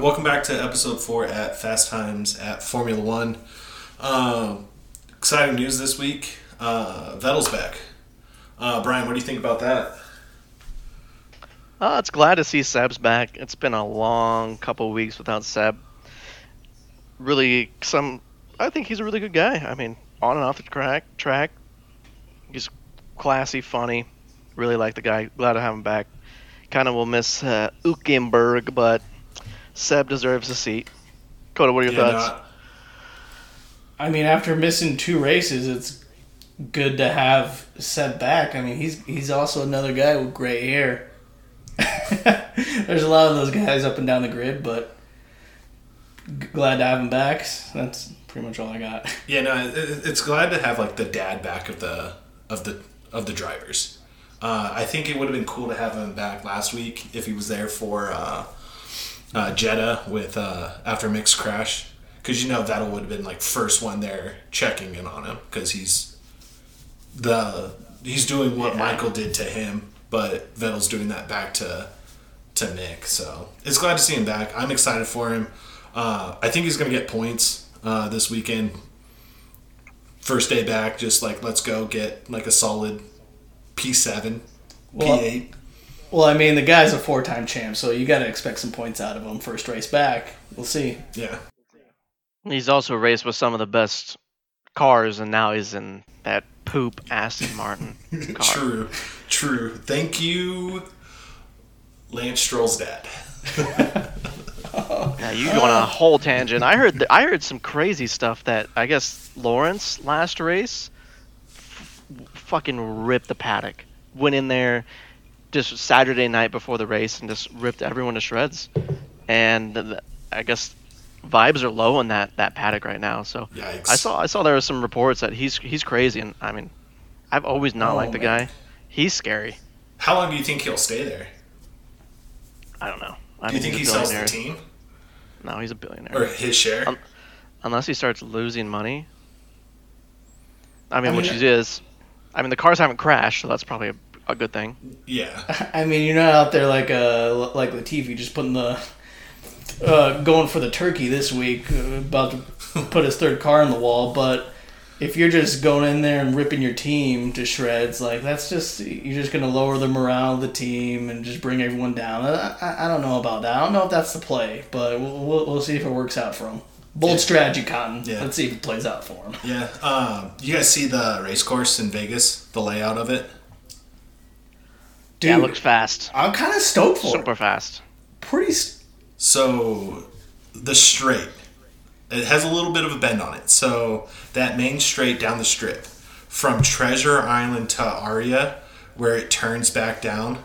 right, welcome back to episode four at Fast Times at Formula One. Um, exciting news this week. Uh, Vettel's back. Uh, Brian, what do you think about that? Uh, it's glad to see Seb's back. It's been a long couple weeks without Seb. Really, some. I think he's a really good guy. I mean, on and off the track, track, he's classy, funny. Really like the guy. Glad to have him back. Kind of will miss uh, Hülkenberg, but Seb deserves a seat. Coda, what are your Yeah, thoughts? I mean, after missing two races, it's good to have Seb back. I mean, he's he's also another guy with gray hair. There's a lot of those guys up and down the grid, but glad to have him back. That's pretty much all I got. Yeah, no, it, it- it's glad to have like the dad back of the of the of the drivers. Uh, I think it would have been cool to have him back last week if he was there for uh, uh, Jeddah with uh, after Mick's crash, because you know that would have been like first one there checking in on him because he's the he's doing what Yeah. Michael did to him, but Vettel's doing that back to to Mick. So it's glad to see him back. I'm excited for him. Uh, I think he's gonna get points uh, this weekend first day back, just like let's go get like a solid P7, Well- P8. Well, I mean, the guy's a four-time champ, so you got to expect some points out of him first race back. We'll see. Yeah, He's also raced with some of the best cars, and now he's in that poop Aston Martin car. true, true. Thank you, Lance Stroll's dad. now you go on a whole tangent. I heard th- I heard some crazy stuff that I guess Lawrence last race f- fucking ripped the paddock. Went in there just Saturday night before the race and just ripped everyone to shreds. And th- I guess vibes are low in that that paddock right now. So Yikes. I saw I saw there were some reports that he's he's crazy and I mean I've always not Oh, liked the guy. He's scary. How long do you think he'll stay there? I don't know. I Do you mean, think he sells the team No, he's a billionaire. or his share? Um, unless he starts losing money. I mean, I mean, which he is. I mean, the cars haven't crashed, so that's probably a, a good thing. yeah, I mean, you're not out there like uh like Latifi just putting the uh, going for the turkey this week, uh, about to put his third car in the wall. But if you're just going in there and ripping your team to shreds, like that's just you're just gonna lower the morale of the team and just bring everyone down. I, I, I don't know about that. I don't know if that's the play, but we'll, we'll, we'll see if it works out for him. Bold Yeah. strategy, Cotton. Yeah. Let's see if it plays out for him. yeah. Um, you guys see the race course in Vegas? The layout of it? Dude, yeah, looks fast, I'm kind of stoked for it. super it. fast. Pretty. s- So the straight, it has a little bit of a bend on it. So that main straight down the strip from Treasure Island to Aria, where it turns back down,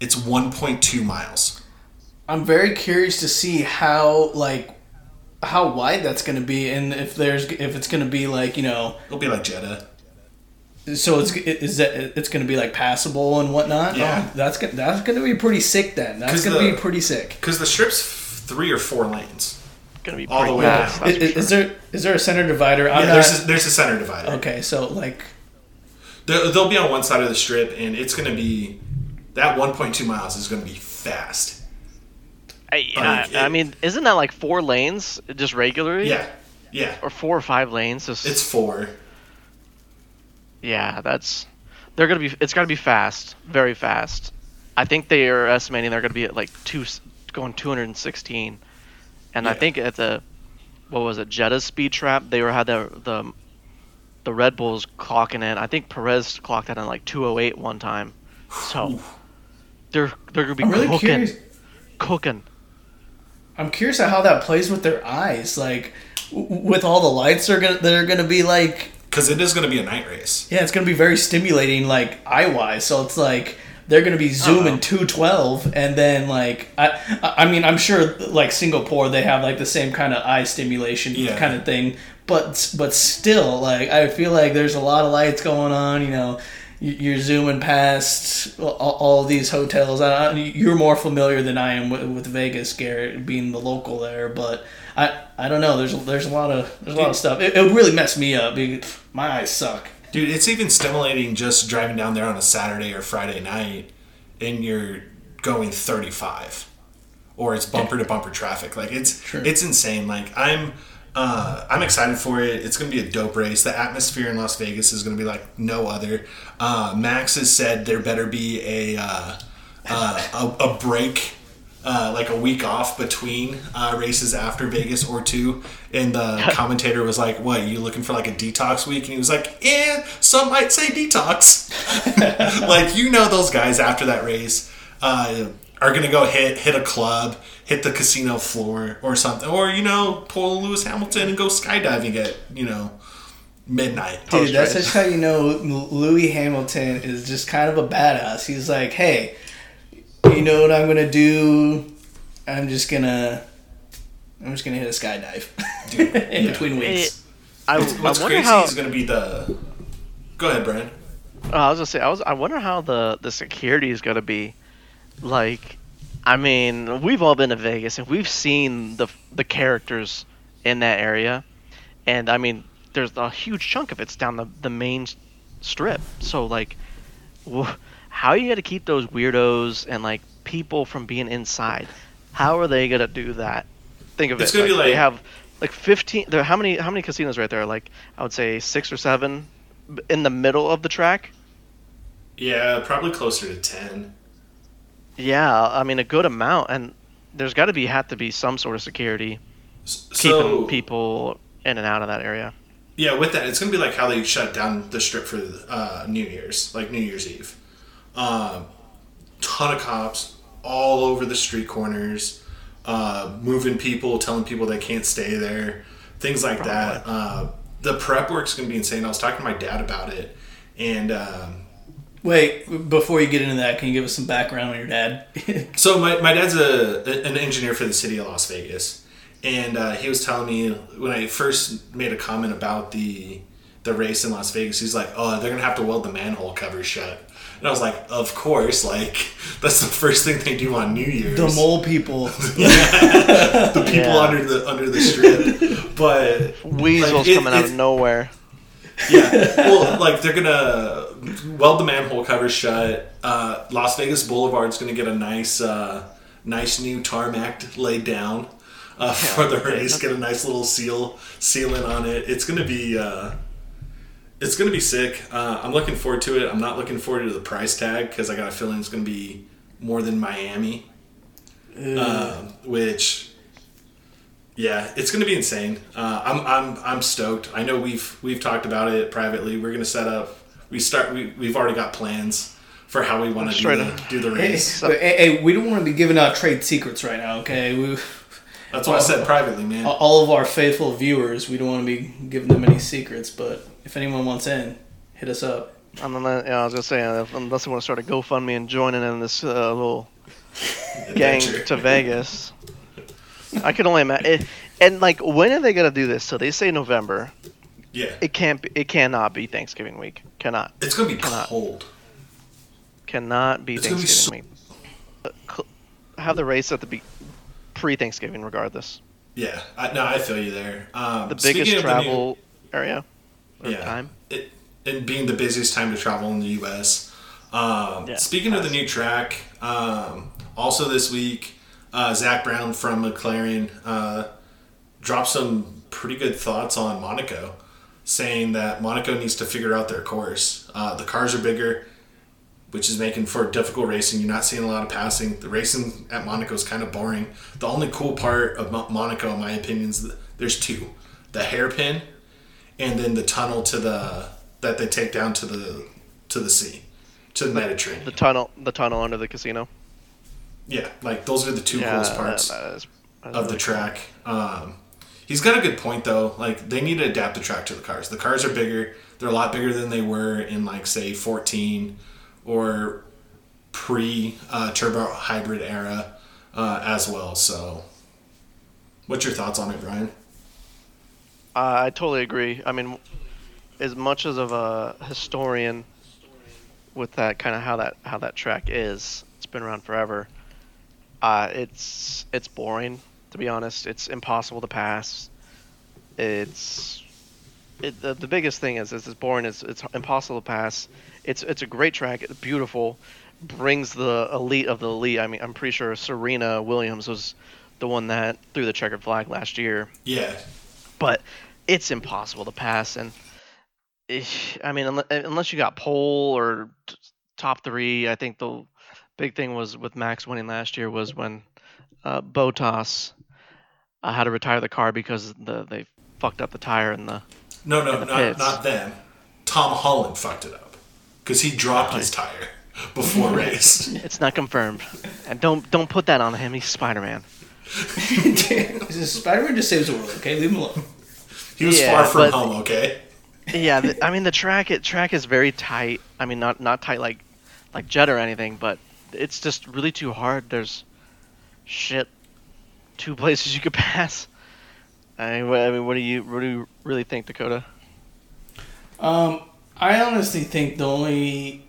it's 1.2 miles. I'm very curious to see how like how wide that's going to be, and if there's if it's going to be like you know, It'll be like Jeddah. So it's is that it's going to be like passable and whatnot. Yeah. Oh, that's go- that's going to be pretty sick. Then that's going to be pretty sick. Because the strip's three or four lanes. Gonna be All the pretty way fast. down. Is, for is there is there a center divider? I'm yeah, not, there's a, there's a center divider. okay, so like They'll, they'll be on one side of the strip, and it's going to be that 1.2 miles is going to be fast. Hey, like, I it- mean, isn't that like four lanes just regularly? Yeah, yeah. Or four or five lanes? Just, It's four. Yeah, that's they're gonna be. It's gotta be fast, very fast. I think they are estimating they're gonna be at like two, going 216, and I think at the what was it, Jeddah speed trap, they were had the the the Red Bulls clocking in. I think Perez clocked that in like 208 one time. So they're they're gonna be I'm really cooking, curious. cooking. I'm curious at how that plays with their eyes, like with all the lights are gonna that are gonna be like Because it is going to be a night race. Yeah, it's gonna be very stimulating, like eye wise. So it's like they're gonna be zooming oh, two twelve, and then like I, I mean, I'm sure like Singapore they have like the same kind of eye stimulation Yeah. kind of thing, but but still, like I feel like there's a lot of lights going on. You know, You- you're zooming past all, all these hotels. You're more familiar than I am with, with Vegas, Garrett, being the local there, but. I, I don't know. There's there's a lot of there's a lot of stuff. It, it would really messed me up. My eyes suck. Dude, it's even stimulating just driving down there on a Saturday or Friday night and you're going 35 or it's bumper to bumper traffic. Like it's Sure. it's insane. Like I'm uh, I'm excited for it. It's going to be a dope race. The atmosphere in Las Vegas is going to be like no other. Uh, Max has said there better be a uh, uh, a, a break. Uh, like a week off between uh, races after Vegas or two, and the commentator was like, "What? You looking for like a detox week?" And he was like, "Yeah, some might say detox." like you know, those guys after that race uh, are gonna go hit hit a club, hit the casino floor or something, or you know, pull Lewis Hamilton and go skydiving at you know midnight. Dude, that's just how you know Lewis Hamilton is just kind of a badass. He's like, hey, you know what I'm gonna do? I'm just gonna, I'm just gonna hit a skydive in yeah. between weeks. I, What's, what's I wonder crazy how. is gonna be the. Go ahead, Brian. Oh, I was gonna say, I was. I wonder how the the security is gonna be. Like, I mean, we've all been to Vegas and we've seen the the characters in that area, and I mean, there's a huge chunk of it's down the the main strip. So like, wh- how are you gonna keep those weirdos and like people from being inside? How are they gonna do that? Think of It's it. gonna be they like- have like 15. There, how many how many casinos right there? Like, I would say six or seven in the middle of the track. Yeah, probably closer to ten. Yeah, I mean a good amount, and there's got to be have to be some sort of security S- keeping people in and out of that area. yeah, with that, it's gonna be like how they shut down the strip for uh, New Year's, like New Year's Eve. Um, ton of cops all over the street corners, uh, moving people, telling people they can't stay there, things like that. Uh, the prep work's gonna be insane. I was talking to my dad about it, and um, Wait, before you get into that, can you give us some background on your dad? So my, my dad's a an engineer for the city of Las Vegas, and uh, he was telling me when I first made a comment about the the race in Las Vegas, he's like, "Oh, they're gonna have to weld the manhole covers shut." And I was like, "Of course! Like that's the first thing they do on New Year's." the mole people. the people Yeah. under the under the strip, but Weasels it- coming out of nowhere. yeah. Well, like they're gonna weld the manhole cover shut. Uh, Las Vegas Boulevard's gonna get a nice, uh, nice new tarmac laid down uh, for the race. Get a nice little seal sealant on it. It's gonna be. Uh, it's gonna be sick. Uh, I'm looking forward to it. I'm not looking forward to the price tag because I got a feeling it's gonna be more than Miami, um, which yeah, it's going to be insane. Uh, I'm I'm I'm stoked. I know we've we've talked about it privately. We're going to set up. We start. We we've already got plans for how we want to do the, do the hey, race. hey, hey, we don't want to be giving out trade secrets right now, okay? We, That's what I said privately, man. all of our faithful viewers, we don't want to be giving them any secrets, but if anyone wants in, hit us up. And then, uh, yeah, I was gonna say, uh, unless they want to start a GoFundMe and joining in this uh, little gang to Vegas, I could only imagine. And like, when are they gonna do this? So they say November. Yeah, It can't. Be, it cannot be Thanksgiving week. Cannot. it's going to be Cannot. cold. Cannot be It's gonna be Thanksgiving week. Uh, cl- Have the race at the be pre-Thanksgiving, regardless. Yeah, I, no, I feel you there. Um, The biggest of the new- travel area or yeah, time. It, and being the busiest time to travel in the U.S. Um, Yeah, speaking of the new track, um, also this week, uh, Zak Brown from McLaren uh, dropped some pretty good thoughts on Monaco, saying that Monaco needs to figure out their course. Uh, the cars are bigger, which is making for difficult racing. You're not seeing a lot of passing. The racing at Monaco is kind of boring. The only cool part of Monaco, in my opinion, is that there's two: the hairpin, and then the tunnel to the that they take down to the to the sea, to the Mediterranean. The tunnel. The tunnel under the casino. yeah, like those are the two yeah, coolest parts that that is of the track. Um, he's got a good point though. Like they need to adapt the track to the cars. The cars are bigger. They're a lot bigger than they were in like say 14 or pre uh, turbo hybrid era uh, as well. So, what's your thoughts on it, Brian? Uh, I totally agree. I mean, as much as of a historian with that kind of how that how that track is, it's been around forever. Uh, it's it's boring to be honest. It's impossible to pass. It's it, the, the biggest thing is, is it's boring. It's it's impossible to pass. It's it's a great track. It's beautiful, brings the elite of the elite. I mean, I'm pretty sure Serena Williams was the one that threw the checkered flag last year, Yeah, but it's impossible to pass. And eh, I mean, unless you got pole or top three, I think the big thing was with Max winning last year was when uh, Bottas uh, had to retire the car because the they fucked up the tire in the. no, no, the not pits. not them. Tom Holland fucked it up because he dropped his tire before race. It's not confirmed, and don't don't put that on him. He's Spider Man. Spider Man just saves the world. Okay, leave him alone. He was Yeah, far from but- home. Okay. Yeah, the, I mean the track it track is very tight. I mean not not tight like like Jet or anything, but it's just really too hard. There's shit two places you could pass. I mean, what, I mean, what do you what do you really think, Dakota? Um, I honestly think the only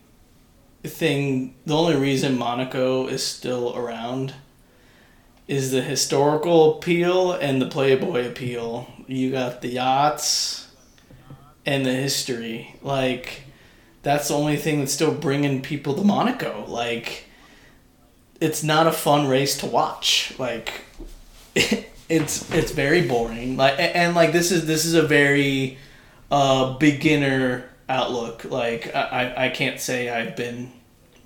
thing, the only reason Monaco is still around is the historical appeal and the Playboy appeal. You got the yachts and the history. Like, that's the only thing that's still bringing people to Monaco. Like, it's not a fun race to watch. Like, it's it's very boring. Like, and, and like this is this is a very uh, beginner outlook. Like I, I- can't say I've been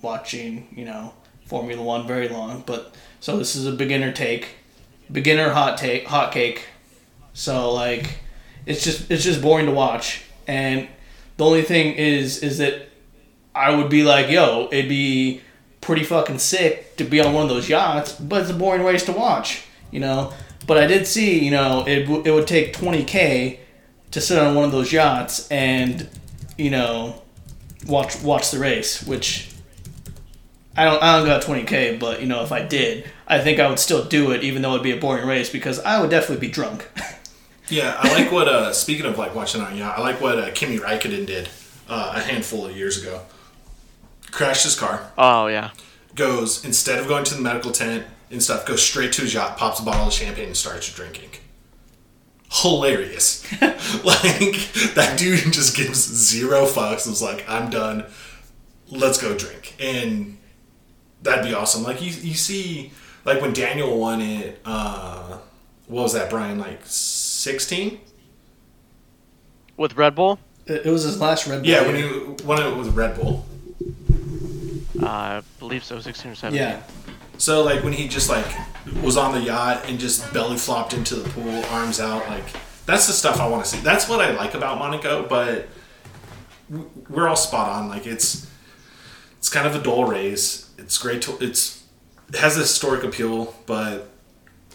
watching, you know, Formula One very long, but so this is a beginner take, beginner hot take, hot cake. So like, it's just it's just boring to watch, and the only thing is is that I would be like, yo, it'd be pretty fucking sick to be on one of those yachts, but it's a boring race to watch, you know. But I did see, you know, it, w- it would take 20k to sit on one of those yachts and, you know, watch watch the race. Which I don't I don't got 20k, but you know, if I did, I think I would still do it, even though it'd be a boring race because I would definitely be drunk. Yeah, I like what. Uh, speaking of like watching on yacht, I like what uh, Kimi Räikkönen did uh, a handful of years ago. Crashed his car. Oh yeah, Goes instead of going to the medical tent and stuff, goes straight to his yacht, pops a bottle of champagne, and starts drinking. Hilarious. like that dude just gives zero fucks. and Was like, I'm done. Let's go drink, and that'd be awesome. Like you, you see, like when Daniel won it. Uh, what was that, Brian? Like sixteen. with Red Bull, It it was his last Red Bull. Yeah, when year. you won it with Red Bull. uh, I believe so, 16 or 17. yeah. So like when he just like was on the yacht and just belly flopped into the pool, arms out, like that's the stuff I want to see. That's what I like about Monaco, but we're all spot on. Like it's it's kind of a dull race. It's great to it's it has a historic appeal, but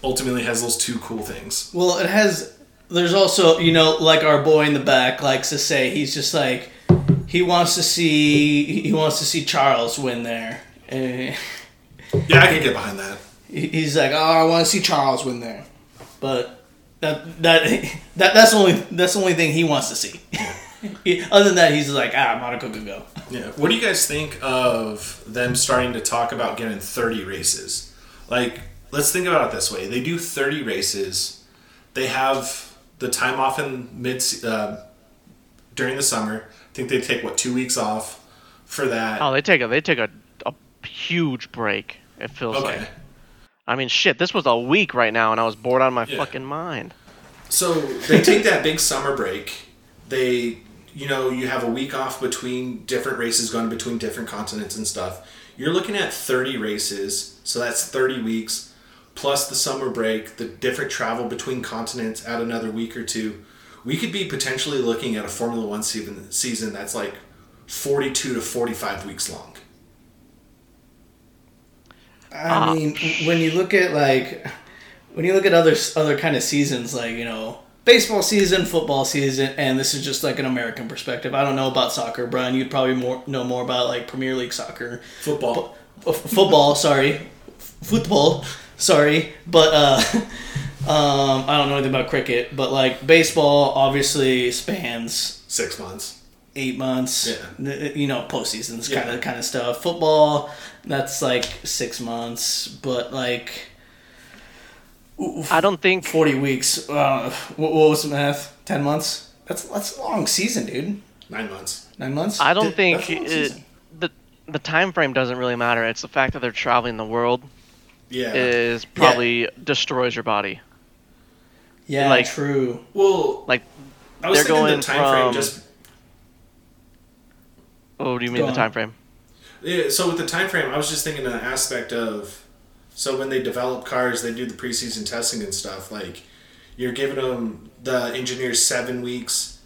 ultimately has those two cool things. Well, it has. There's also, you know, like our boy in the back likes to say, he's just like, he wants to see, he wants to see Charles win there. Eh. And Yeah, I can get behind that. he's like, oh, I want to see Charles win there. But that that that that's the only that's the only thing he wants to see. He- Other than that, he's like, ah, Monaco could go. Yeah. What do you guys think of them starting to talk about getting 30 races? Like, let's think about it this way. They do 30 races. They have the time off in mid uh, during the summer. I think they take what two weeks off for that. Oh, they take a they take a, a huge break. It feels okay. like. I mean, shit. This was a week right now, and I was bored out of my Yeah. fucking mind. So they take that big summer break. They, you know, you have a week off between different races going between different continents and stuff. You're looking at 30 races, so that's 30 weeks plus the summer break, the different travel between continents, add another week or two. We could be potentially looking at a Formula One season, season that's like 42 to 45 weeks long. I Ah. mean, when you look at like, when you look at other other kind of seasons, like you know, baseball season, football season, and this is just like an American perspective. I don't know about soccer, Brian. You'd probably more know more about like Premier League soccer, Football. F- football. Sorry, F- football. Sorry, but uh, um, I don't know anything about cricket. But like baseball, obviously spans Six months. eight months. Yeah. You know, postseasons Yeah. kind of kind of stuff. Football, that's like six months, but like I don't think forty weeks. Uh, what, what was the math? Ten months. That's that's a long season, dude. Nine months. Nine months. I don't Th- think that's a long it, the the time frame doesn't really matter. It's the fact that they're traveling the world Yeah. is probably destroys your body. Yeah, Like- true. well, Like, I was they're thinking going the time frame from- just oh, do you mean Go the time frame? Yeah, so with the time frame, I was just thinking an aspect of so when they develop cars, they do the preseason testing and stuff. Like you're giving them the engineers seven weeks,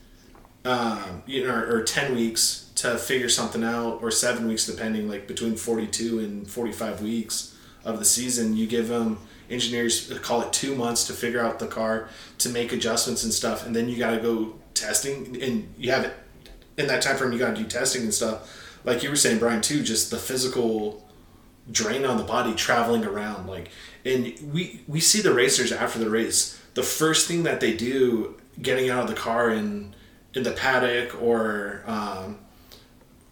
um, you know, or, or ten weeks to figure something out, or seven weeks depending, like between forty two and forty five weeks of the season. You give them engineers call it two months to figure out the car, to make adjustments and stuff, and then you got to go testing, and you have it in that time frame. You got to do testing and stuff like you were saying, Brian, too, just the physical drain on the body traveling around. Like, and we we see the racers after the race. The first thing that they do, getting out of the car in in the paddock or um,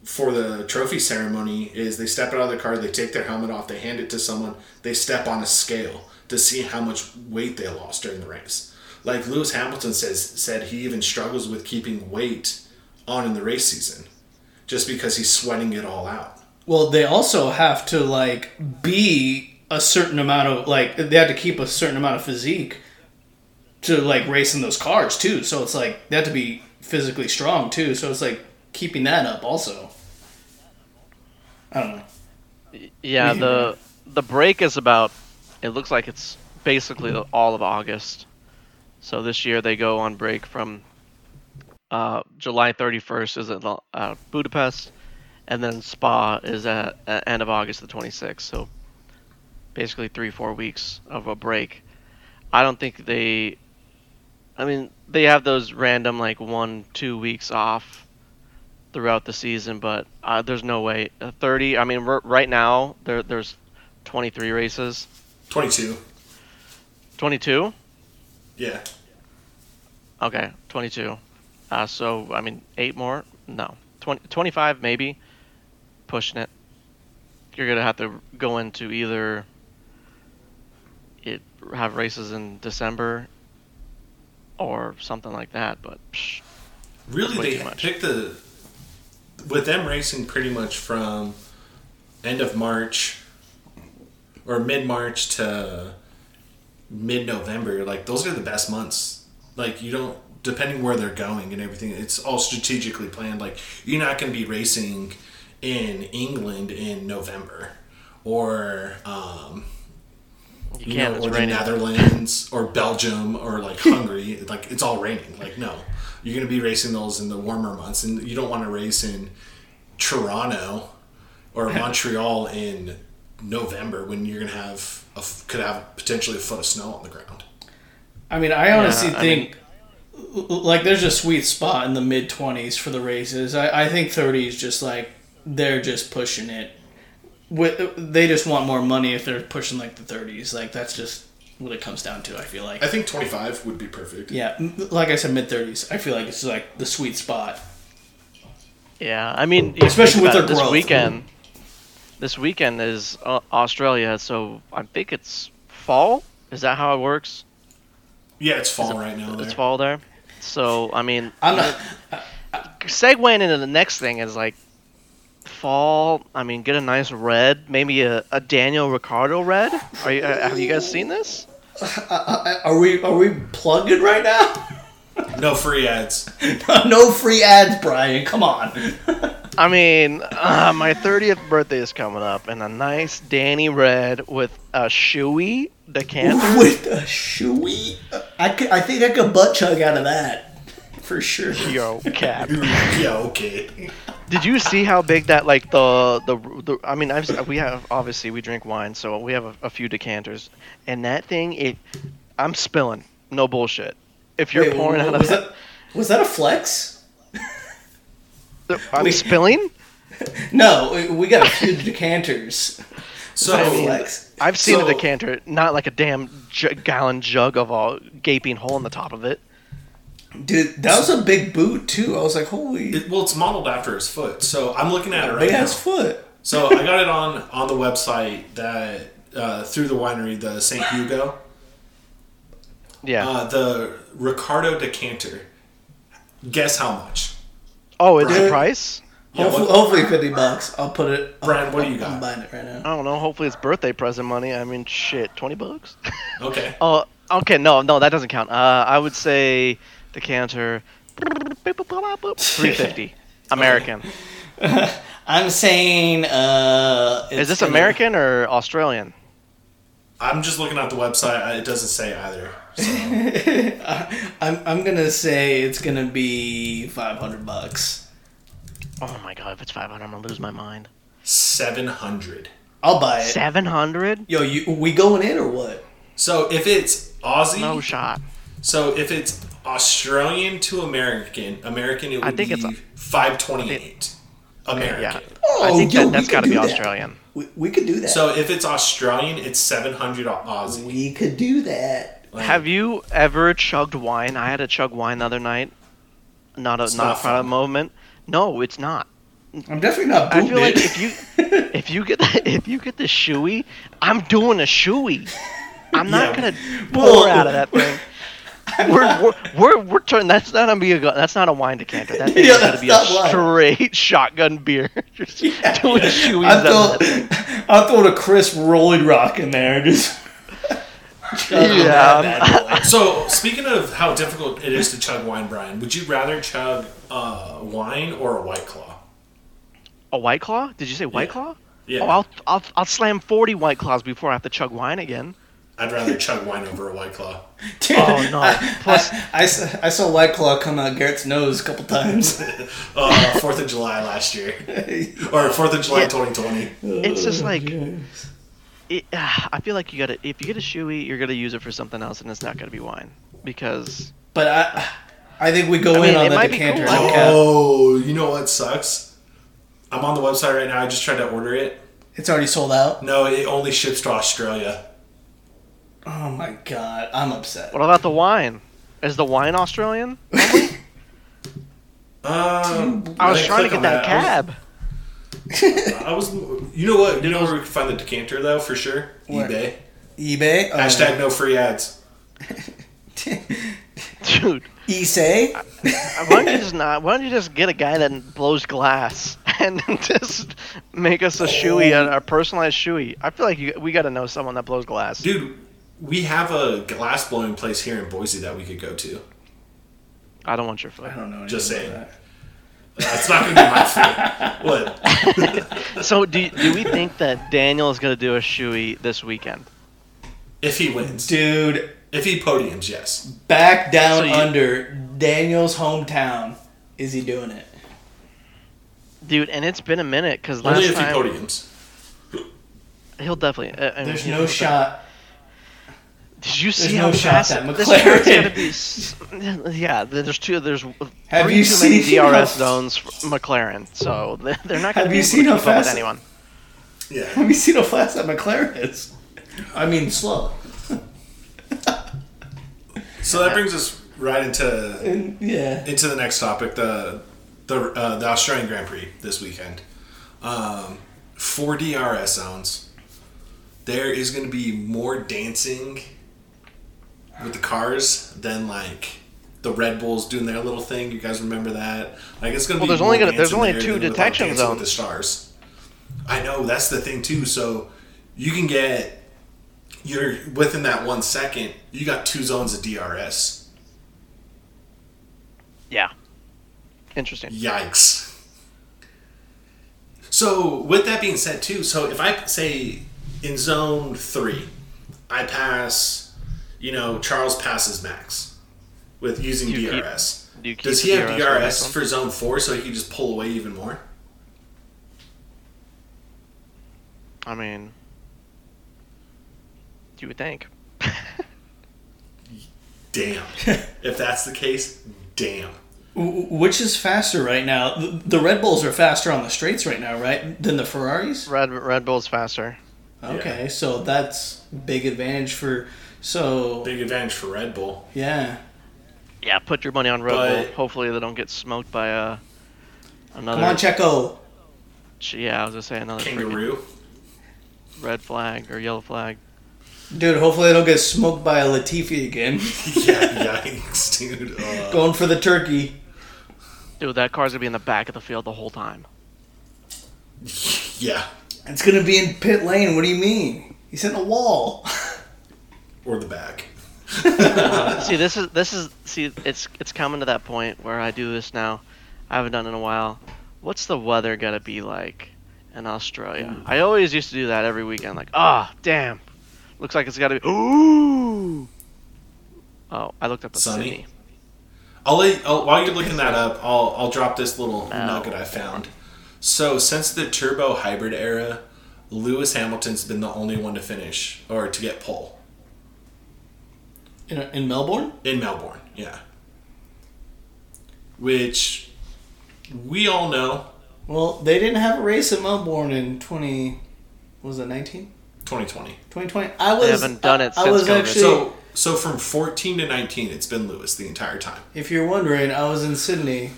for the trophy ceremony, is they step out of the car, they take their helmet off, they hand it to someone, they step on a scale to see how much weight they lost during the race. Like Lewis Hamilton says, said he even struggles with keeping weight on in the race season just because he's sweating it all out. Well, they also have to like be a certain amount of like they have to keep a certain amount of physique to like race in those cars too. So it's like they have to be physically strong too. So it's like keeping that up also. I don't know. Yeah, Yeah. the the break is about. It looks like it's basically all of August. So this year they go on break from uh, July 31st is at uh, Budapest, and then Spa is at, at end of August the 26th. So basically three four weeks of a break. I don't think they. I mean, they have those random like one two weeks off throughout the season, but uh, there's no way. Uh, 30. I mean, r- right now there there's 23 races. 22. 22. Yeah. Okay, 22. Uh, so I mean, eight more? No, 20, 25 maybe. Pushing it. You're gonna have to go into either it have races in December or something like that. But psh, Really, they picked the. With them racing pretty much from end of March or mid March to mid November, like those are the best months. Like you don't, depending where they're going and everything, it's all strategically planned. Like you're not going to be racing in England in November or um, you you can't. know, it's or the. Netherlands or Belgium or like Hungary, like it's all raining. Like no, you're gonna be racing those in the warmer months, and you don't want to race in Toronto or Montreal in November when you're gonna have a f could have potentially a foot of snow on the ground. I mean, I honestly I think l- like there's a sweet spot in the mid twenties for the races. I, I think thirty is just like they're just pushing it. With, they just want more money if they're pushing like the thirties. Like that's just what it comes down to. I feel like. I think 25 would be perfect. Yeah, like I said, mid thirties. I feel like it's like the sweet spot. Yeah, I mean, Especially with their it, growth. this weekend. This weekend is uh, Australia, so I think it's fall. Is that how it works? Yeah, it's fall right now. There. It's fall there. So I mean, I'm not. segueing into the next thing is like fall. I mean, get a nice red, maybe a, a Daniel Ricciardo red. Are you, uh, have you guys seen this? Are we are we plugging right now? No free ads. no free ads, Brian. Come on. I mean, uh, my 30th birthday is coming up, and a nice Danny red with a shoey decanter. With a shoey, I could, I think I could butt chug out of that for sure. Yo, cap. yeah, okay. Did you see how big that like the the, the I mean I've we have obviously we drink wine so we have a, a few decanters and that thing it I'm spilling no bullshit if you're Wait, pouring out of was that was that a flex? I'm wait. spilling No, we- we got a few decanters. So I mean, Flex. I've seen So- a decanter not like a damn j- gallon jug of a gaping hole in the top of it Dude, that was a big boot too. I was like, holy it, well, it's modeled after his foot. So I'm looking at it right big now. ass foot. So I got it on on the website that uh, through the winery, the St. Hugo, yeah uh, the Ricciardo decanter. Guess how much? Oh it's a price Yeah, hopefully, hopefully fifty bucks. I'll put it. Brian, what do you I'm- I'm got? buying it right now. I don't know. Hopefully it's birthday present money. I mean, shit, twenty bucks. Okay. oh, okay. No, no, that doesn't count. Uh, I would say decanter. Three fifty. American. I'm saying. Uh, Is it's this gonna- American or Australian? I'm just looking at the website. It doesn't say either. I'm I'm gonna say it's gonna be five hundred bucks. Oh my god, if it's five hundred, I'm gonna lose my mind. Seven hundred. I'll buy it. Seven hundred? Yo, you we going in or what? So if it's Aussie, No shot. so if it's Australian to American, American it would I think be it's five twenty eight. American. Yeah. Oh, I think yo, that, we that's could got to do be that. Australian. We, we could do that. So if it's Australian, it's seven hundred Aussie. we could do that. Like, Have you ever chugged wine? I had to chug wine the other night. Not a not, not a proud moment. No, it's not. I'm definitely not. I booting feel like if you if you get the, if you get the shoey, I'm doing a shoey. I'm not Yeah. gonna pour Well- out of that thing. We're, we're, we're, we're turning. That's not gonna be a. gu- That's not a wine decanter. That thing Yeah, is gonna that's be a not wine. straight shotgun beer. Just doing shoeys I'm out of that throwing, thing. I'm throwing a crisp rolling rock in there. Just Yeah, So speaking of how difficult it is to chug wine, Brian, would you rather chug uh, wine or a white claw? A white claw? Did you say white Yeah. claw? Yeah, Oh, I'll, I'll I'll slam forty white claws before I have to chug wine again. I'd rather chug wine over a white claw. Dude, Oh, no. I, Plus- I, I saw, I saw White Claw come out Garrett's nose a couple times. Uh, Fourth of July last year, or Fourth of July Yeah. 2020. It's just like Yeah. It, ah, I feel like you gotta if you get a shoey, you're gonna use it for something else, and it's not gonna be wine because But I, I think we go I in mean, on the decanter. cool. and cap. Oh, you know what sucks? I'm on the website right now. I just tried to order it. It's already sold out. No, it only ships to Australia. Oh my god, I'm upset. what about the wine? Is the wine Australian? Um, I was trying to get on that I was- cab. I was, you know what? You know where we can find the decanter though, for sure. Where? eBay. eBay. Oh, Hashtag no free ads. Dude, Isay. why don't you just not? Why don't you just get a guy that blows glass and just make us a shoey, a, a personalized shoey? I feel like you, we got to know someone that blows glass. Dude, we have a glass blowing place here in Boise that we could go to. I don't want your foot. I don't know. Just anything saying. About That's not going to be my food. What? So do do we think that Daniel is gonna do a shoey this weekend? If he wins. Dude, If he podiums, yes. back down So you- under Daniel's hometown. Is he doing it? Dude, and it's been a minute because Only last if he time podiums. he'll definitely. Uh, I mean, There's he'll- no shot. Did you see no how shot fast that this McLaren- car's gonna be? Yeah, there's two. There's Have three you too many seen how- DRS zones for McLaren, so they- they're not gonna be you able to how keep up with anyone. Yeah. Have you seen how fast that McLaren is? I mean, slow. So that brings us right into And, yeah. into the next topic the the uh, the Australian Grand Prix this weekend. Um, four DRS zones. There is going to be more dancing with the cars than like the Red Bulls doing their little thing. You guys remember that? Like it's going to Well, be. there's only gonna- there's only there two detection Dancing with the stars. I know that's the thing too. So you can get you're within that one second. You got two zones of DRS. Yeah. Interesting. Yikes. So, with that being said, too, so if I say in zone three, I pass, you know, Charles passes Max with using Do you keep- DRS. Do Does he have for DRS for zone four so he can just pull away even more? I mean, you would think. Damn. if that's the case, damn. Which is faster right now? The- The Red Bulls are faster on the straights right now, right? Than the Ferraris? Red Red Bull's faster. Okay, so that's big advantage for. So, Big advantage for Red Bull. yeah. Yeah, put your money on Red But- Bull. Hopefully they don't get smoked by uh, another. Come on, Checo. Yeah, I was gonna say another freaking Kangaroo. red flag or yellow flag. Dude, hopefully they don't get smoked by a Latifi again. yeah, yikes, dude. Uh, Going for the turkey. Dude, that car's gonna be in the back of the field the whole time. Yeah, It's gonna be in pit lane. What do you mean? He's in the wall. Or the back. see, this is this is see, it's it's coming to that point where I do this now. I haven't done it in a while. What's the weather gonna be like in Australia? I always used to do that every weekend. Like, ah, damn, looks like it's gotta be. Ooh. Oh, I looked up the Sunny? Sydney. I'll let, I'll, while you're looking that up, I'll I'll drop this little No. nugget I found. So since the turbo hybrid era, Lewis Hamilton's been the only one to finish or to get pole In, in Melbourne? in Melbourne. Yeah, which we all know. Well, they didn't have a race at Melbourne in 20. Was it 19? 2020. 2020? I was. haven't done it I, I was COVID. actually. So so from 14 to 19, it's been Lewis the entire time. if you're wondering, I was in Sydney,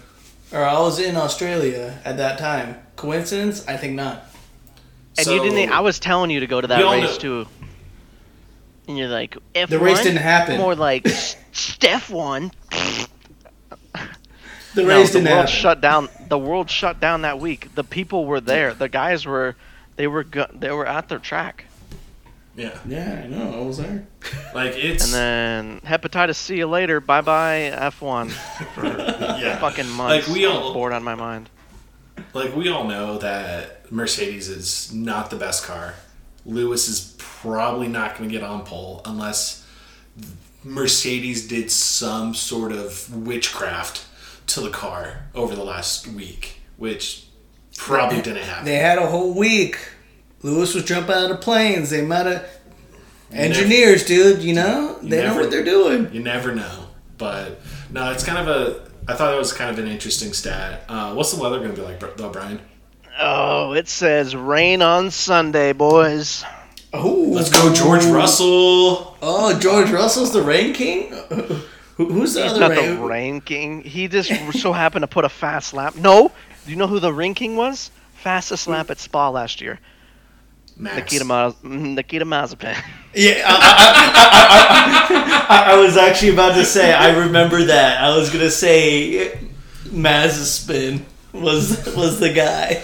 or I was in Australia at that time. Coincidence? I think not. And So- you didn't. I was telling you to go to that race know- too. And you're like, F1? The race didn't happen. More like Steph won. The No, race the didn't world happen. shut down. The world shut down that week. The people were there. The guys were, they were go- they were at their track. Yeah, Yeah, I know. I was there. like it's And then hepatitis. See you later. Bye bye F1. yeah. Fucking months. Like we I was all bored on my mind. like we all know that Mercedes is not the best car. Lewis is probably not going to get on pole unless Mercedes did some sort of witchcraft to the car over the last week, which probably didn't happen. They had a whole week. Lewis was jumping out of planes. They might have. Engineers, dude, you know? They know what they're doing. You never know, but no, it's kind of a. I thought it was kind of an interesting stat. Uh, what's the weather going to be like, though, Brian? Oh, it says rain on Sunday, boys. Oh, Let's go, George Russell. Oh, George Russell's the rain king? Who, who's the He's other not rain? the rain king. He just so happened to put a fast lap. No, do you know who the rain king was? Fastest lap at Spa last year. Max. Nikita Maz- mm, Nikita Mazepin. Yeah, I, I, I, I, I was actually about to say, I remember that. I was going to say Mazepin was was the guy.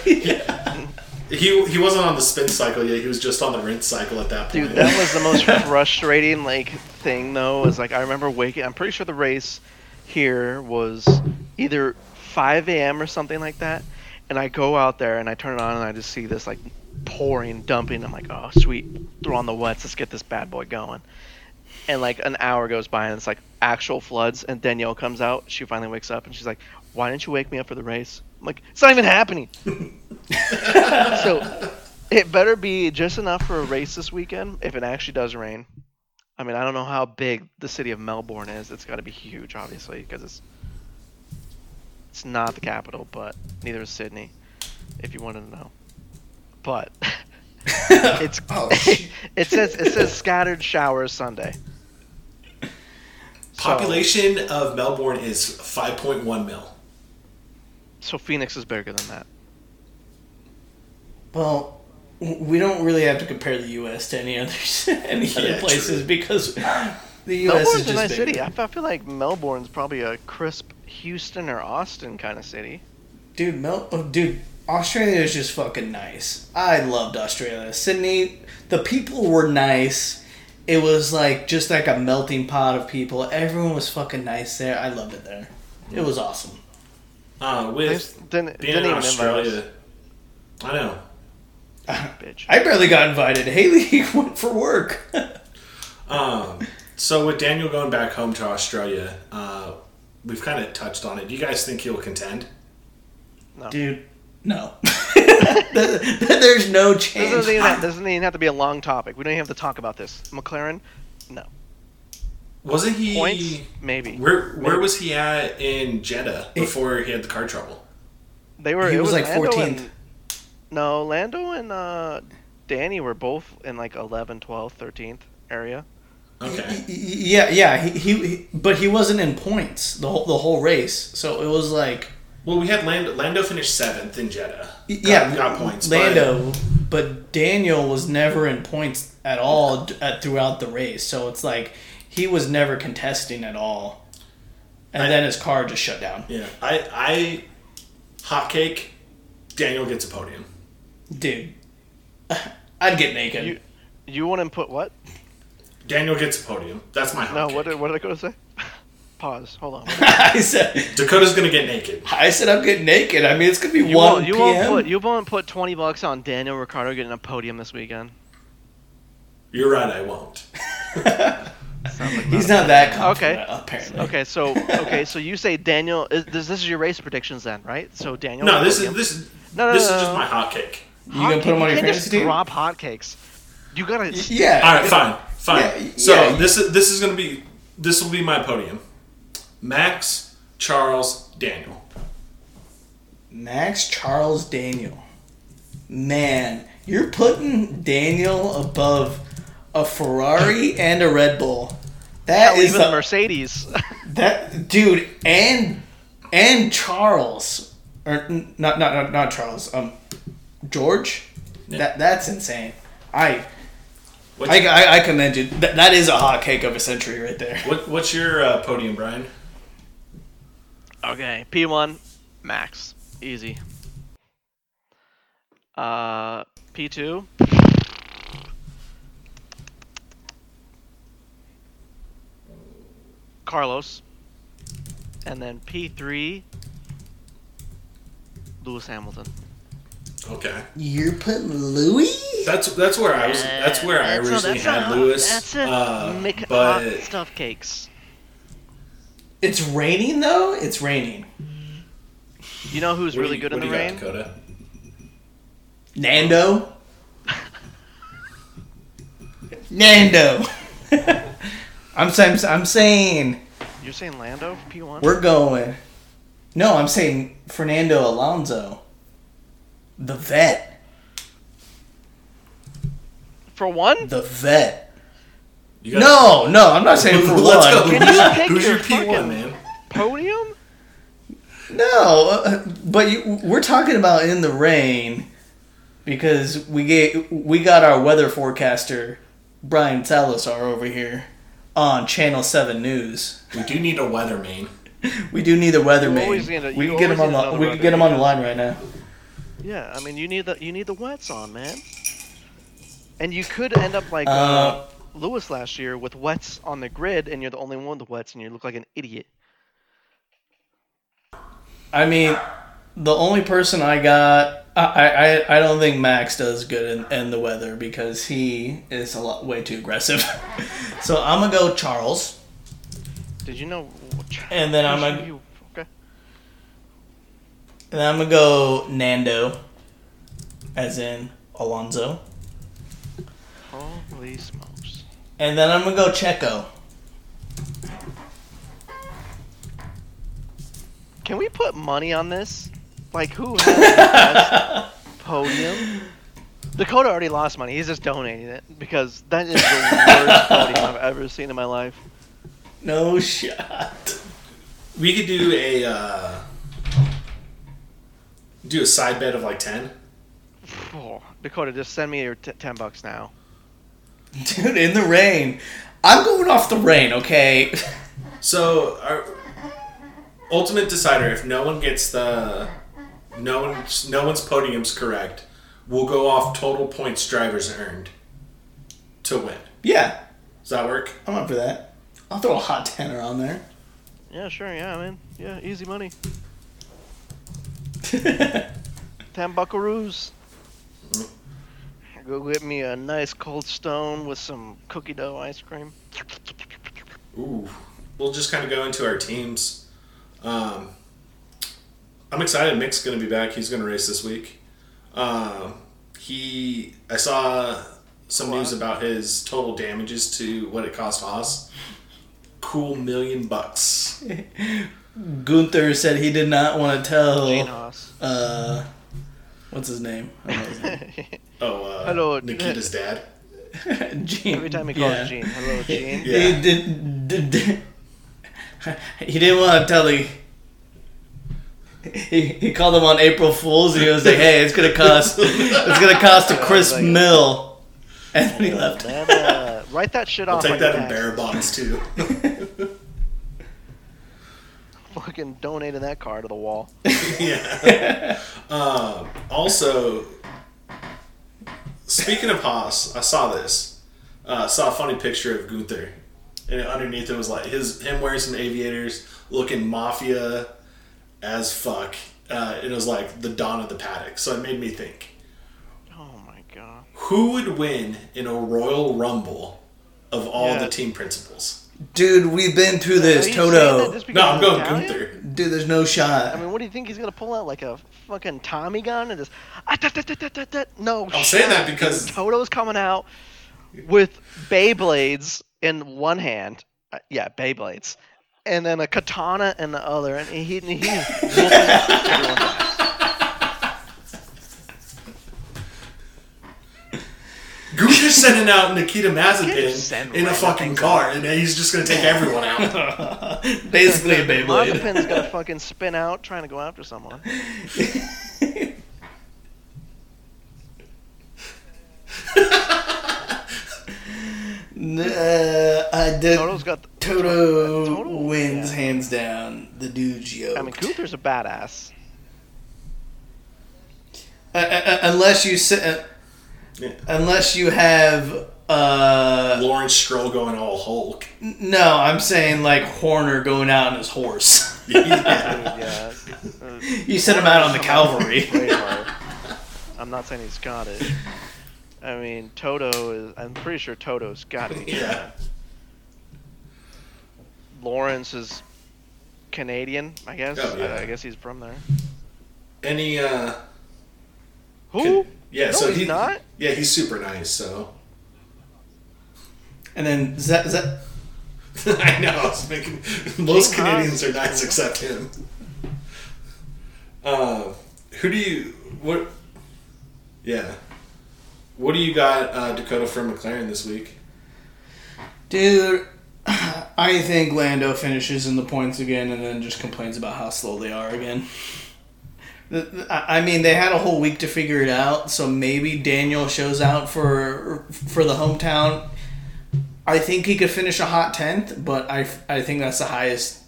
He he wasn't on the spin cycle yet. He was just on the rinse cycle at that point. Dude, that was the most frustrating like thing though. Is like I remember waking. I'm pretty sure the race here was either 5 a.m. or something like that, and I go out there and I turn it on and I just see this like pouring, dumping. I'm like, oh sweet, throw on the wets. Let's get this bad boy going. And like an hour goes by and it's like actual floods. And Danielle comes out. She finally wakes up and she's like, "Why didn't you wake me up for the race?" I'm like, "It's not even happening." so it better be just enough for a race this weekend if it actually does rain. I mean, I don't know how big the city of Melbourne is. It's got to be huge, obviously, because it's it's not the capital, but neither is Sydney, if you wanted to know. But it's Oh, it says it says scattered showers Sunday. So- Population of Melbourne is 5.1 mil. So Phoenix is bigger than that. Well, we don't really have to compare the U.S. to any other any other places true. because the U.S. Melbourne's is a nice big. city. I feel like Melbourne's probably a crisp Houston or Austin kind of city. Dude, Mel- oh, dude, Australia is just fucking nice. I loved Australia. Sydney, the people were nice. It was like just like a melting pot of people. Everyone was fucking nice there. I loved it there. It mm. was awesome. Uh, They with didn't, being didn't in even invite Australia, us, I know. bitch. I barely got invited. Haley went for work. Um, so with Daniel going back home to Australia, uh, we've kind of touched on it. Do you guys think he'll contend? No. Dude, no. There's no This doesn't, even have, doesn't even have to be a long topic. We don't even have to talk about this. McLaren, no. Wasn't he? Points, maybe. Where Where was he at in Jeddah before he had the car trouble? They were. He it was, like, 14th. no, Lando and uh, Danny were both in like 11, 12, 13th area. Okay. Yeah, yeah. He, he, he- but he wasn't in points the whole the whole race. So it was like Well, we had Lando. Lando finished seventh in Jeddah. Got, yeah, got points. Lando, but, Daniel was never in points at all at, throughout the race. So it's like he was never contesting at all. And I- then his car just shut down. Yeah, I, I, hot cake. Daniel gets a podium. Dude, I'd get naked. You- You want him put what? Daniel gets a podium. That's my hot No, cake. what did, what did I go to say? Pause. Hold on. I said, Dakota's gonna get naked. I said I'm getting naked. I mean, it's gonna be You one won't, you p.m. won't put you won't put twenty bucks on Daniel Ricciardo getting a podium this weekend. You're right, I won't. Sounds like He's not not that confident, Okay. apparently. Okay, so okay, so you say Daniel. Is, this, this is your race predictions then, right? So Daniel. No, this is this is No, no, this no, is just no. my hot cake. You gonna put him on you your can't just fantasy team? drop hotcakes. You gotta. Yeah. All right, fine, fine. Yeah, so yeah. this is this is gonna be this will be my podium. Max, Charles, Daniel. Max Charles Daniel. Man, you're putting Daniel above a Ferrari and a Red Bull. That Hell, is even a, Mercedes. that dude and and Charles or not not not, not Charles um George. Yeah. That that's insane. I. I, I, I commend you. That, that is a hot cake of a century right there. What, what's your uh, podium, Brian? Okay, P1, Max. Easy. Uh, P2, Carlos, and then P three. Lewis Hamilton. Okay, You're putting Lewis? that's that's where I was. That's where I That's a- originally that's a had hot- Lewis. That's a uh, make but hot stuff cakes. It's raining though. It's raining. You know who's what do really you- good in what the do you rain? got, Dakota? Nando. Nando. I'm saying. I'm saying You're saying Lando for P one? we're going. No, I'm saying Fernando Alonso, the vet, For one? the vet. You got- No, no, I'm not saying for Let's one. go. Can Who's, you pick who's your your P one, man? Podium? No, uh, but you, we're talking about in the rain because we get we got our weather forecaster Brian Salazar over here on Channel Seven News. We do need a weatherman. We do need a weatherman. always we can get him on the we can get him on the line right now. Yeah, I mean you need the you need the wets on, man. And you could end up like uh, Uh, Lewis last year with wets on the grid, and you're the only one with the wets, and you look like an idiot. I mean, the only person I got, I, I, I don't think Max does good in, in the weather because he is a lot way too aggressive. so I'm gonna go Charles, Did you know? and then I'm gonna, you- Okay. and then I'm gonna go Nando, as in Alonso, Holy smokes! and then I'm gonna go Checo. Can we put money on this? Like who has the best podium? Dakota already lost money. He's just donating it because that is the worst podium I've ever seen in my life. No shot. We could do a uh, do a side bet of like ten. Oh, Dakota, just send me your t- ten bucks now. Dude, in the rain. I'm going off the rain, okay? So our ultimate decider, if no one gets the no one's no one's podiums correct, we'll go off total points drivers earned to win. yeah, Does that work? I'm up for that. I'll throw a hot tenner on there. Yeah, sure. Yeah, man. Yeah, easy money. Ten buckaroos. Go get me a nice cold stone with some cookie dough ice cream. Ooh. We'll just kind of go into our teams. Um, I'm excited. Mick's going to be back. He's going to race this week. Um, he, I saw some news about his total damages to what it cost Haas. Cool million bucks. Gunther said he did not want to tell. Uh, what's his name? I don't know his name. Oh, uh, Hello. Nikita's dad. Gene. Every time he calls yeah. Gene, hello Gene. Yeah. He did, did, did- He didn't want to tell the. He, he called him on April Fools and he was like, "Hey, it's gonna cost it's gonna cost a crisp Like- mill," and then he left. Man, uh, write that shit I'll off. take that a in bear bonds too. Fucking donated that car to the wall. yeah. Um, also, speaking of Haas, I saw this. Uh, saw a funny picture of Gunther, and underneath it was like his him wearing some aviators, looking mafia as fuck. Uh, it was like the dawn of the paddock. So it made me think: Oh my god. who would win in a Royal Rumble of all Yeah. the team principals? Dude, we've been through this, you saying that Toto. just No, I'm going Italian? Gunther. Dude, there's no shot. I mean, what do you think he's gonna pull out like a fucking Tommy gun and just? Ah, da, da, da, da, da, da. No, I'm saying that because- Toto's coming out with Beyblades in one hand. Uh, yeah, Beyblades, and then a katana in the other, and he, he he's whooping everyone's ass. Gunther's sending out Nikita Mazepin in a fucking things car, and he's just gonna take everyone out. Basically a Beyblade. Mazepin's gonna fucking spin out trying to go after someone. uh, I did. Toto's got. Toto, Toto, wins yeah. hands down. The dude's yoked. I mean, Gunther's a badass. Uh, uh, uh, unless you sit, uh, Yeah. unless you have. Uh, Lawrence Stroll going all Hulk. no, I'm saying like Horner going out on his horse. yeah. Yeah. uh, You sent him out on the cavalry. I'm not saying he's Scottish. I mean, Toto is. I'm pretty sure Toto's got to be. yeah. Lawrence is Canadian, I guess. Oh, yeah. I, I guess he's from there. Any uh Who? yeah, No, so he's he, not. Yeah, he's super nice, so And then Zak, Zak, I know, I was making most King Canadians Haas. are nice except him. Uh who do you what yeah. What do you got uh, Dakota from McLaren this week? dude, I think Lando finishes in the points again, and then just complains about how slow they are again. I mean, they had a whole week to figure it out, so maybe Daniel shows out for for the hometown. I think he could finish a hot tenth, but I, I think that's the highest.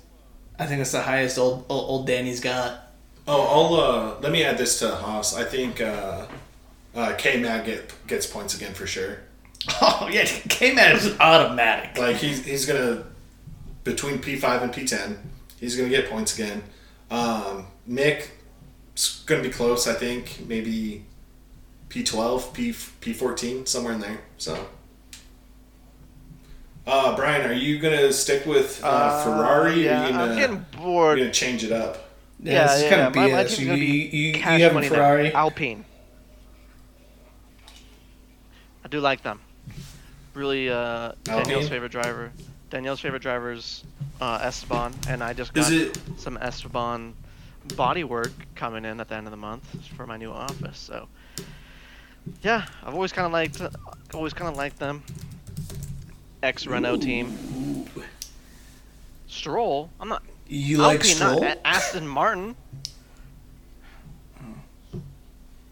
I think that's the highest old old, old Danny's got. Oh, I'll uh let me add this to Haas. I think uh uh K Mag get gets points again for sure. Oh yeah, K Man is automatic. Like he's he's gonna between P five and P ten, he's gonna get points again. Um, Mick, it's gonna be close. I think maybe P twelve, P P fourteen, somewhere in there. So, uh, Brian, are you gonna stick with uh, Ferrari? Yeah, or are you gonna, I'm getting you're gonna change it up? Yeah, this is kind of my- my BS. team's You, gonna you, be you, cash you have a money there. Ferrari. Alpine. I do like them. Really, uh, Danielle's favorite driver. Danielle's favorite driver is uh, Esteban, and I just got it? some Esteban bodywork coming in at the end of the month for my new office. So, yeah, I've always kind of liked, always kind of liked them. Ex Renault team. Stroll. I'm not. You like Alpine, Stroll? not A- Aston Martin.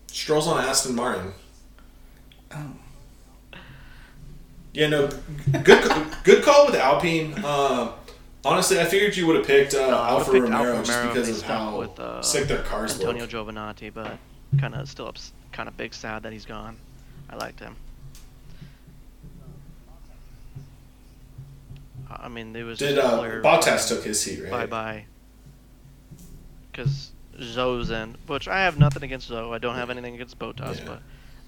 Stroll's on Aston Martin. Oh. Yeah, no, good, good call with Alpine. Um, honestly, I figured you would have picked uh, No, Alfa picked Romero just because of how with, uh, sick their cars Antonio look. Giovinazzi, but kind of still ups, kind of big sad that he's gone. I liked him. I mean, there was Did uh, Bottas took his seat, right? bye bye. Because Zhou's in, which I have nothing against Zoe. I don't have anything against Bottas, Yeah. but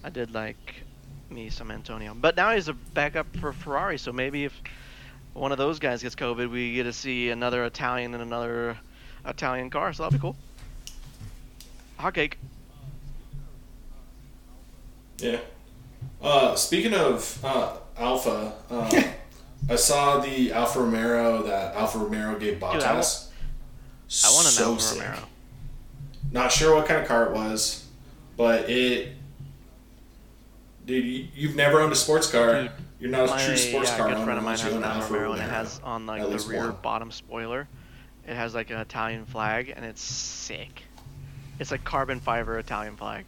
I did like me some Antonio. But now he's a backup for Ferrari, so maybe if one of those guys gets COVID, we get to see another Italian in another Italian car. So that'll be cool. Hot cake. Yeah. Uh, speaking of uh, Alfa, uh, I saw the Alfa Romero that Alfa Romero gave Bottas. Dude, I want an so Alfa. Romero. Not sure what kind of car it was, but it. Dude, you, you've never owned a sports car. Dude, You're not a true sports yeah, car good owner friend of mine has an Alfa Romero, and it has on like the rear one. bottom spoiler. It has like an Italian flag, and it's sick. It's like carbon fiber Italian flag.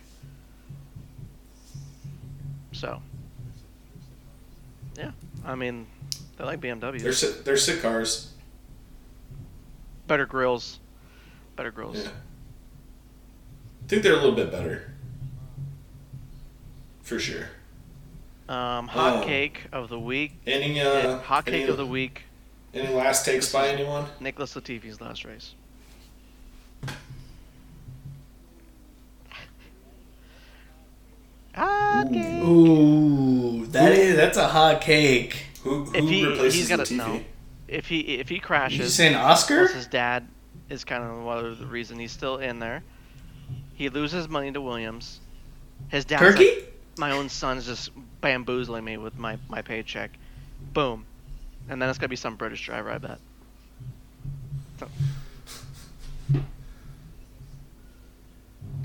So. Yeah, I mean, they like BMWs. They're sick, they're sick cars. better grills. Better grills. Yeah. I think they're a little bit better. For sure. Um, hot Oh. cake of the week. Any uh, Yeah, hot cake any, of the week. Any last takes by anyone? Nicholas Latifi's last race. Hot Ooh. cake. Ooh, that is that's a hot cake. Who, who If he- replaces he's gotta- Latifi? no. If he if he crashes, You crashes, saying Oscar? his dad is kind of one of the reason he's still in there. He loses money to Williams. His dad's like, Turkey? My own son's just bamboozling me with my, my paycheck. Boom. And then it's gonna be some British driver, I bet.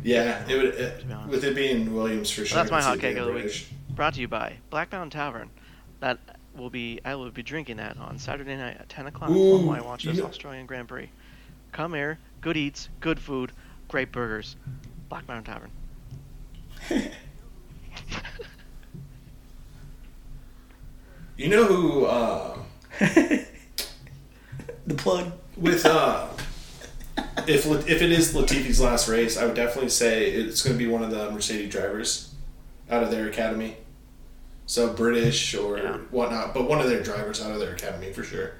Yeah, it would. It, with it being Williams for sure. that's my hot cake of the week. Brought to you by Black Mountain Tavern. That will be I will be drinking that on Saturday night at ten o'clock Ooh, while I watch this know- Australian Grand Prix. Come here, good eats, good food, great burgers. Black Mountain Tavern. You know who? Uh, the plug. with uh, if if it is Latifi's last race, I would definitely say it's going to be one of the Mercedes drivers out of their academy. So British or Yeah. whatnot, but one of their drivers out of their academy for sure.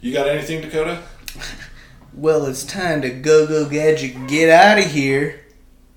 You got anything, Dakota? Well, it's time to go go gadget get out of here.